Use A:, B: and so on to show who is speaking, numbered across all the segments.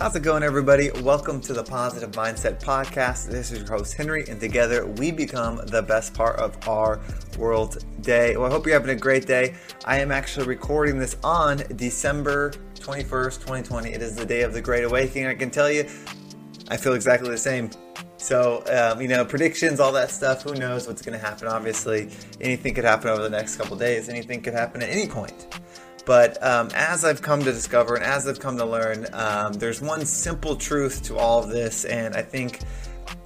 A: How's it going, everybody? Welcome to the Positive Mindset Podcast. This is your host, Henry, and together we become the best part of our world day. Well, I hope you're having a great day. I am actually recording this on December 21st, 2020. It is the day of the Great Awakening. I can tell you, I feel exactly the same. So, um, you know, predictions, all that stuff, who knows what's going to happen? Obviously, anything could happen over the next couple days, anything could happen at any point. But um, as I've come to discover and as I've come to learn, um, there's one simple truth to all of this. And I think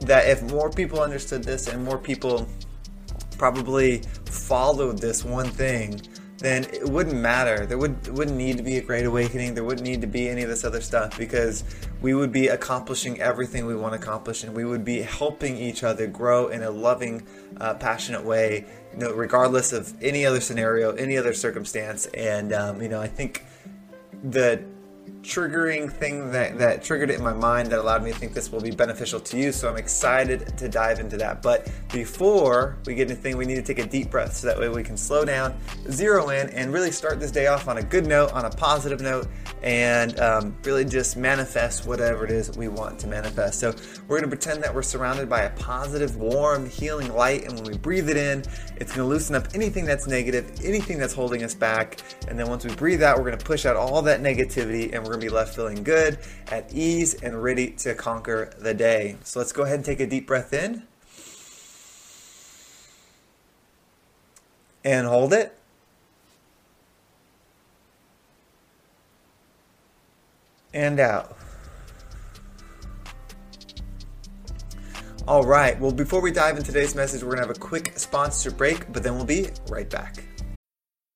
A: that if more people understood this and more people probably followed this one thing, then it wouldn't matter. There would wouldn't need to be a great awakening. There wouldn't need to be any of this other stuff because we would be accomplishing everything we want to accomplish, and we would be helping each other grow in a loving, uh, passionate way, you know, regardless of any other scenario, any other circumstance. And um, you know, I think the triggering thing that, that triggered it in my mind that allowed me to think this will be beneficial to you. So I'm excited to dive into that. But before we get into thing, we need to take a deep breath so that way we can slow down, zero in, and really start this day off on a good note, on a positive note, and um, really just manifest whatever it is we want to manifest. So we're going to pretend that we're surrounded by a positive, warm, healing light. And when we breathe it in, it's going to loosen up anything that's negative, anything that's holding us back. And then once we breathe out, we're going to push out all that negativity and we're going to be left feeling good, at ease, and ready to conquer the day. So let's go ahead and take a deep breath in. And hold it. And out. All right, well, before we dive into today's message, we're going to have a quick sponsor break, but then we'll be right back.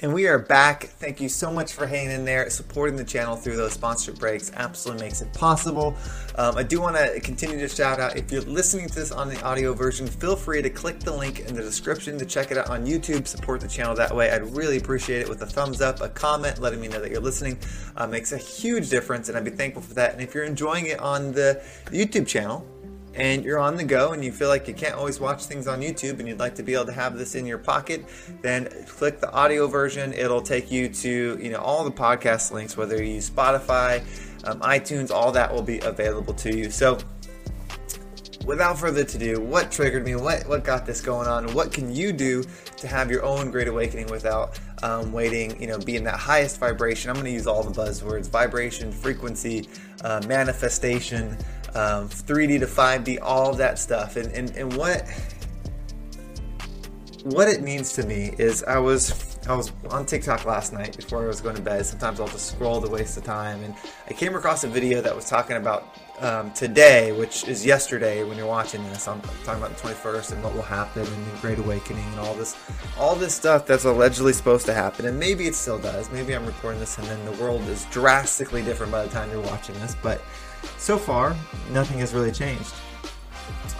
A: And we are back. Thank you so much for hanging in there, supporting the channel through those sponsored breaks. Absolutely makes it possible. Um, I do want to continue to shout out if you're listening to this on the audio version, feel free to click the link in the description to check it out on YouTube. Support the channel that way. I'd really appreciate it with a thumbs up, a comment, letting me know that you're listening. Uh, makes a huge difference, and I'd be thankful for that. And if you're enjoying it on the YouTube channel, and you're on the go and you feel like you can't always watch things on YouTube and you'd like to be able to have this in your pocket, then click the audio version. It'll take you to you know all the podcast links, whether you use Spotify, um, iTunes, all that will be available to you. So without further ado, what triggered me? What what got this going on? What can you do to have your own great awakening without um, waiting? You know, being that highest vibration. I'm going to use all the buzzwords: vibration, frequency, uh, manifestation um, 3D to 5D, all of that stuff. And, and, and what what it means to me is I was I was on TikTok last night before I was going to bed. Sometimes I'll just scroll to waste of time, and I came across a video that was talking about um, today, which is yesterday when you're watching this. I'm talking about the 21st and what will happen and the Great Awakening and all this, all this stuff that's allegedly supposed to happen, and maybe it still does. Maybe I'm recording this and then the world is drastically different by the time you're watching this, but so far, nothing has really changed.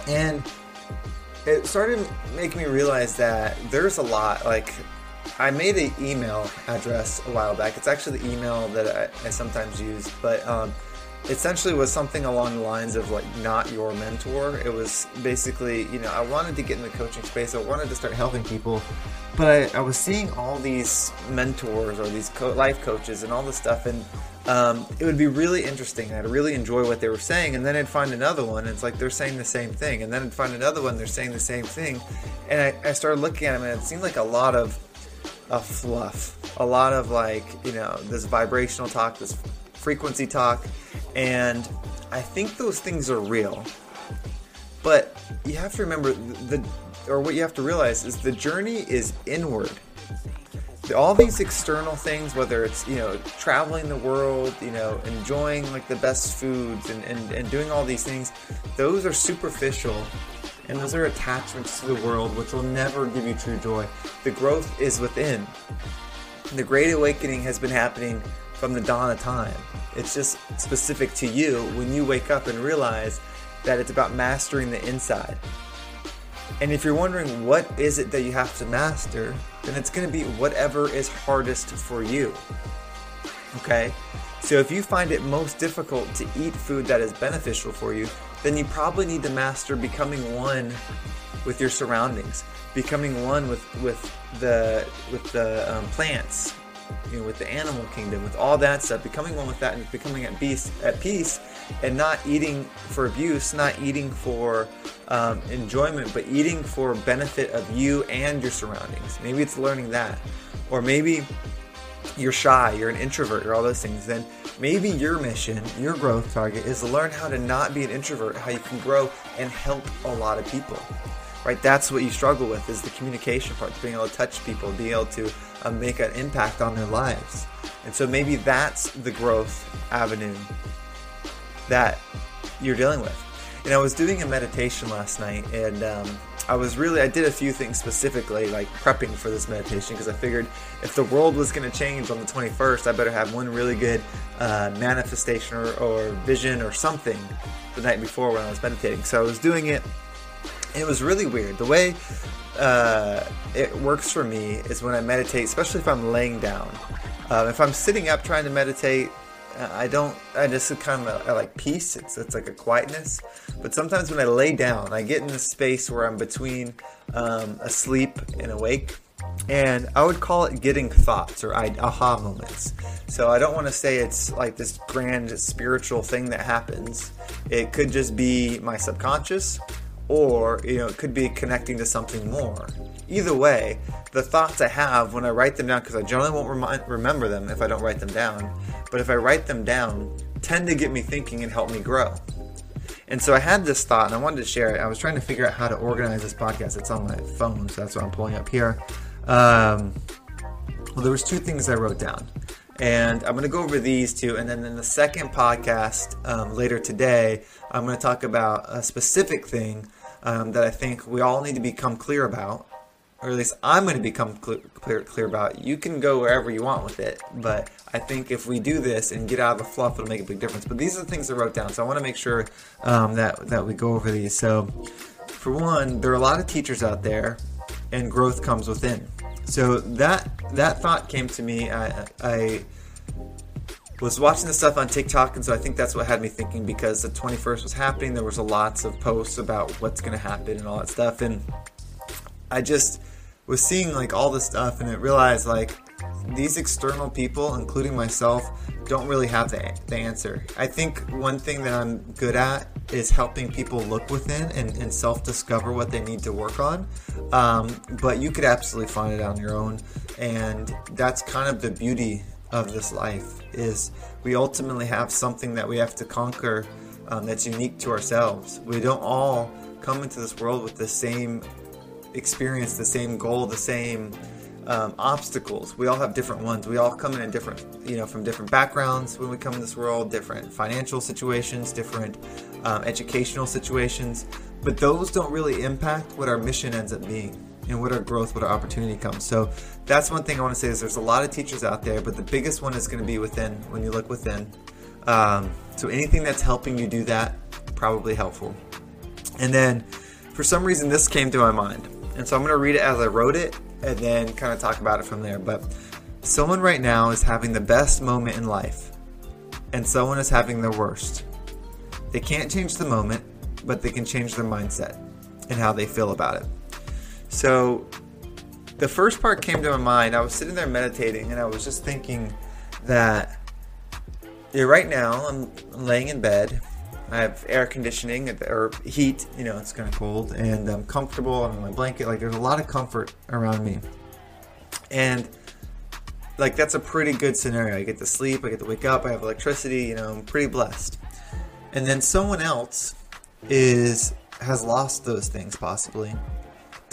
A: And it started making me realize that there's a lot. Like, I made an email address a while back. It's actually the email that I, I sometimes use, but um, essentially was something along the lines of like not your mentor. It was basically, you know, I wanted to get in the coaching space. I wanted to start helping people, but I, I was seeing all these mentors or these co- life coaches and all this stuff, and um, it would be really interesting. I'd really enjoy what they were saying, and then I'd find another one, and it's like they're saying the same thing, and then I'd find another one, they're saying the same thing, and I, I started looking at them, and it seemed like a lot of, of fluff, a lot of like, you know, this vibrational talk, this frequency talk, and I think those things are real. But you have to remember the, or what you have to realize is the journey is inward all these external things, whether it's you know traveling the world, you know enjoying like the best foods and, and, and doing all these things, those are superficial and those are attachments to the world which will never give you true joy. The growth is within. The Great Awakening has been happening from the dawn of time. It's just specific to you when you wake up and realize that it's about mastering the inside. And if you're wondering what is it that you have to master, then it's going to be whatever is hardest for you. Okay? So if you find it most difficult to eat food that is beneficial for you, then you probably need to master becoming one with your surroundings, becoming one with with the with the um, plants, you know, with the animal kingdom, with all that stuff, becoming one with that, and becoming at peace, at peace, and not eating for abuse, not eating for um, enjoyment, but eating for benefit of you and your surroundings. Maybe it's learning that, or maybe you're shy, you're an introvert, or all those things, then maybe your mission, your growth target is to learn how to not be an introvert, how you can grow and help a lot of people. Right? That's what you struggle with is the communication part, being able to touch people, being able to uh, make an impact on their lives. And so maybe that's the growth avenue that you're dealing with. And I was doing a meditation last night, and um, I was really, I did a few things specifically, like prepping for this meditation, because I figured if the world was going to change on the 21st, I better have one really good uh, manifestation or, or vision or something the night before when I was meditating. So I was doing it. It was really weird. The way uh, it works for me is when I meditate, especially if I'm laying down. Uh, if I'm sitting up trying to meditate, I don't. I just kind of I like peace. It's it's like a quietness. But sometimes when I lay down, I get in this space where I'm between um, asleep and awake, and I would call it getting thoughts or aha moments. So I don't want to say it's like this grand spiritual thing that happens. It could just be my subconscious, or you know, it could be connecting to something more. Either way, the thoughts I have when I write them down, because I generally won't remind, remember them if I don't write them down but if I write them down, tend to get me thinking and help me grow. And so I had this thought and I wanted to share it. I was trying to figure out how to organize this podcast. It's on my phone, so that's what I'm pulling up here. Um, well, there was two things I wrote down, and I'm going to go over these two. And then in the second podcast um, later today, I'm going to talk about a specific thing um, that I think we all need to become clear about or at least I'm going to become clear, clear, clear about. You can go wherever you want with it, but I think if we do this and get out of the fluff, it'll make a big difference. But these are the things I wrote down, so I want to make sure um, that that we go over these. So, for one, there are a lot of teachers out there, and growth comes within. So that that thought came to me. I, I was watching the stuff on TikTok, and so I think that's what had me thinking because the 21st was happening. There was a lots of posts about what's going to happen and all that stuff, and I just was seeing like all this stuff and it realized like these external people, including myself, don't really have the, the answer. I think one thing that I'm good at is helping people look within and, and self discover what they need to work on. Um, but you could absolutely find it on your own. And that's kind of the beauty of this life is we ultimately have something that we have to conquer um, that's unique to ourselves. We don't all come into this world with the same experience the same goal, the same um, obstacles. We all have different ones. We all come in different, you know, from different backgrounds when we come in this world, different financial situations, different um, educational situations. But those don't really impact what our mission ends up being and what our growth, what our opportunity comes. So that's one thing I want to say is there's a lot of teachers out there, but the biggest one is going to be within when you look within. Um, so anything that's helping you do that, probably helpful. And then for some reason, this came to my mind. And so I'm going to read it as I wrote it and then kind of talk about it from there. But someone right now is having the best moment in life, and someone is having their worst. They can't change the moment, but they can change their mindset and how they feel about it. So the first part came to my mind. I was sitting there meditating and I was just thinking that yeah, right now I'm laying in bed I have air conditioning or heat. You know, it's kind of cold, and I'm comfortable. I'm in my blanket. Like there's a lot of comfort around me, and like that's a pretty good scenario. I get to sleep. I get to wake up. I have electricity. You know, I'm pretty blessed. And then someone else is has lost those things possibly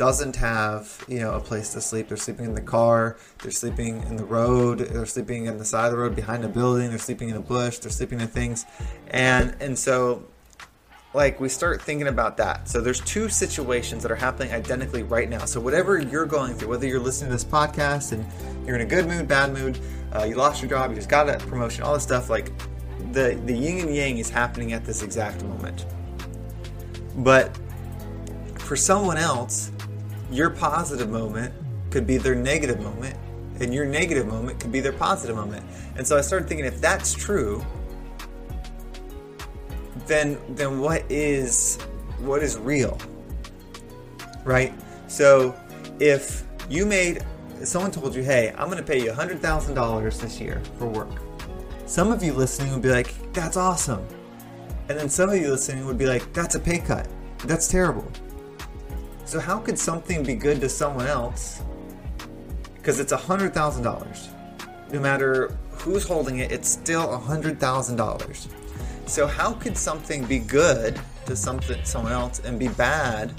A: doesn't have you know a place to sleep. They're sleeping in the car. They're sleeping in the road. They're sleeping in the side of the road behind a building. They're sleeping in a bush. They're sleeping in things. And and so like we start thinking about that. So there's two situations that are happening identically right now. So whatever you're going through whether you're listening to this podcast and you're in a good mood bad mood uh, you lost your job you just got a promotion all this stuff like the, the yin and yang is happening at this exact moment. But for someone else, your positive moment could be their negative moment, and your negative moment could be their positive moment. And so I started thinking if that's true, then then what is what is real? Right? So if you made someone told you, "Hey, I'm going to pay you $100,000 this year for work." Some of you listening would be like, "That's awesome." And then some of you listening would be like, "That's a pay cut. That's terrible." So how could something be good to someone else? Because it's $100,000. No matter who's holding it, it's still $100,000. So how could something be good to something someone else and be bad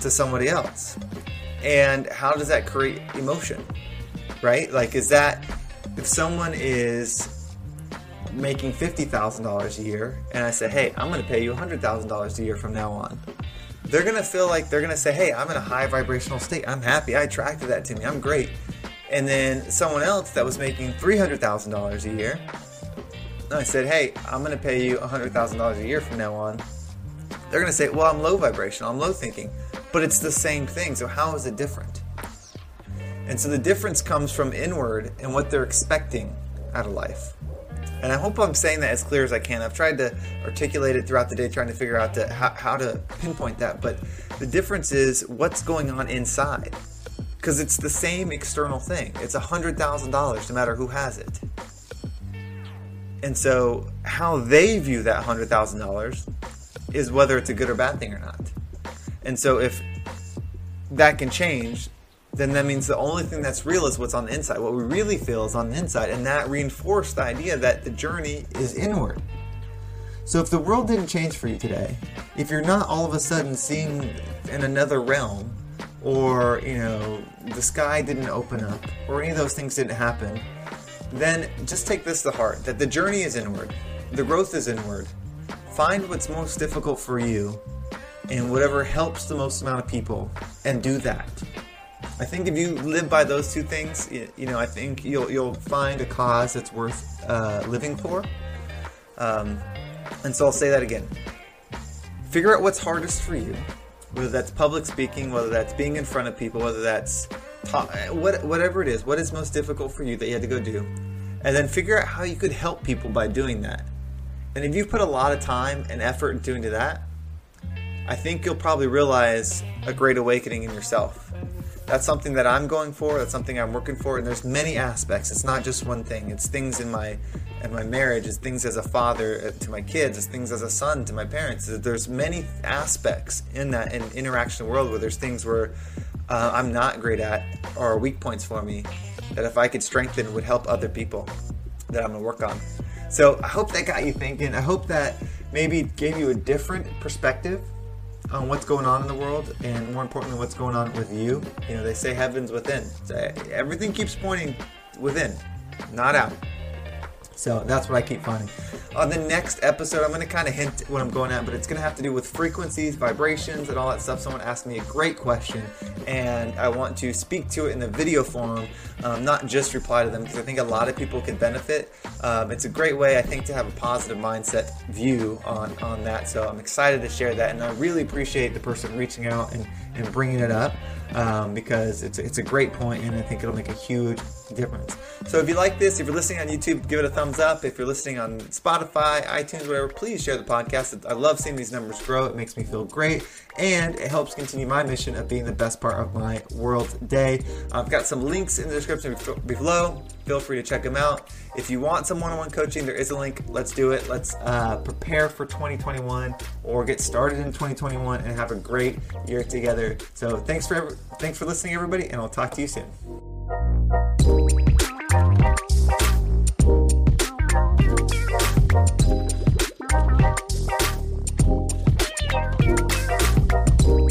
A: to somebody else? And how does that create emotion? Right? Like is that if someone is making $50,000 a year and I say, "Hey, I'm going to pay you $100,000 a year from now on." They're going to feel like they're going to say, "Hey, I'm in a high vibrational state. I'm happy. I attracted that to me. I'm great." And then someone else that was making $300,000 a year I said, hey, I'm going to pay you $100,000 a year from now on, they're going to say, well, I'm low vibrational, I'm low thinking. But it's the same thing, so how is it different? And so the difference comes from inward and what they're expecting out of life. And I hope I'm saying that as clear as I can. I've tried to articulate it throughout the day, trying to figure out the, how, how to pinpoint that. But the difference is what's going on inside. Because it's the same external thing. It's a $100,000 no matter who has it. And so, how they view that $100,000 is whether it's a good or bad thing or not. And so, if that can change, then that means the only thing that's real is what's on the inside. What we really feel is on the inside. And that reinforced the idea that the journey is inward. So, if the world didn't change for you today, if you're not all of a sudden seeing in another realm, or, you know, the sky didn't open up, or any of those things didn't happen, then just take this to heart that the journey is inward, the growth is inward. Find what's most difficult for you and whatever helps the most amount of people and do that. I think if you live by those two things, you know, I think you'll you'll find a cause that's worth uh, living for. Um, and so I'll say that again. Figure out what's hardest for you, whether that's public speaking, whether that's being in front of people, whether that's ta- what, whatever it is. What is most difficult for you that you had to go do, and then figure out how you could help people by doing that. And if you put a lot of time and effort into that, I think you'll probably realize a great awakening in yourself. That's something that I'm going for. That's something I'm working for, and there's many aspects. It's not just one thing. It's things in my in my marriage. It's things as a father uh, to my kids. It's things as a son to my parents. There's many aspects in that in interaction world where there's things where uh, I'm not great at or weak points for me that if I could strengthen would help other people that I'm gonna work on. So I hope that got you thinking. I hope that maybe gave you a different perspective on what's going on in the world and more importantly what's going on with you. You know, they say heaven's within. So eh, everything keeps pointing within, not out. So that's what I keep finding. On the next episode, I'm going to kind of hint what I'm going at, but it's going to have to do with frequencies, vibrations, and all that stuff. Someone asked me a great question, and I want to speak to it in the video form, um, not just reply to them, because I think a lot of people could benefit. Um, it's a great way, I think, to have a positive mindset view on, on that. So I'm excited to share that, and I really appreciate the person reaching out and, and bringing it up um, because it's, it's a great point and I think it'll make a huge difference. So if you like this, if you're listening on YouTube, give it a thumbs up. If you're listening on Spotify, iTunes, whatever, please share the podcast. I love seeing these numbers grow. It makes me feel great and it helps continue my mission of being the best part of my world day. I've got some links in the description below. Feel free to check them out. If you want some one-on-one coaching, there is a link. Let's do it. Let's uh, prepare for 2021 or get started in 2021 and have a great year together. So thanks for thanks for listening, everybody, and I'll talk to you soon.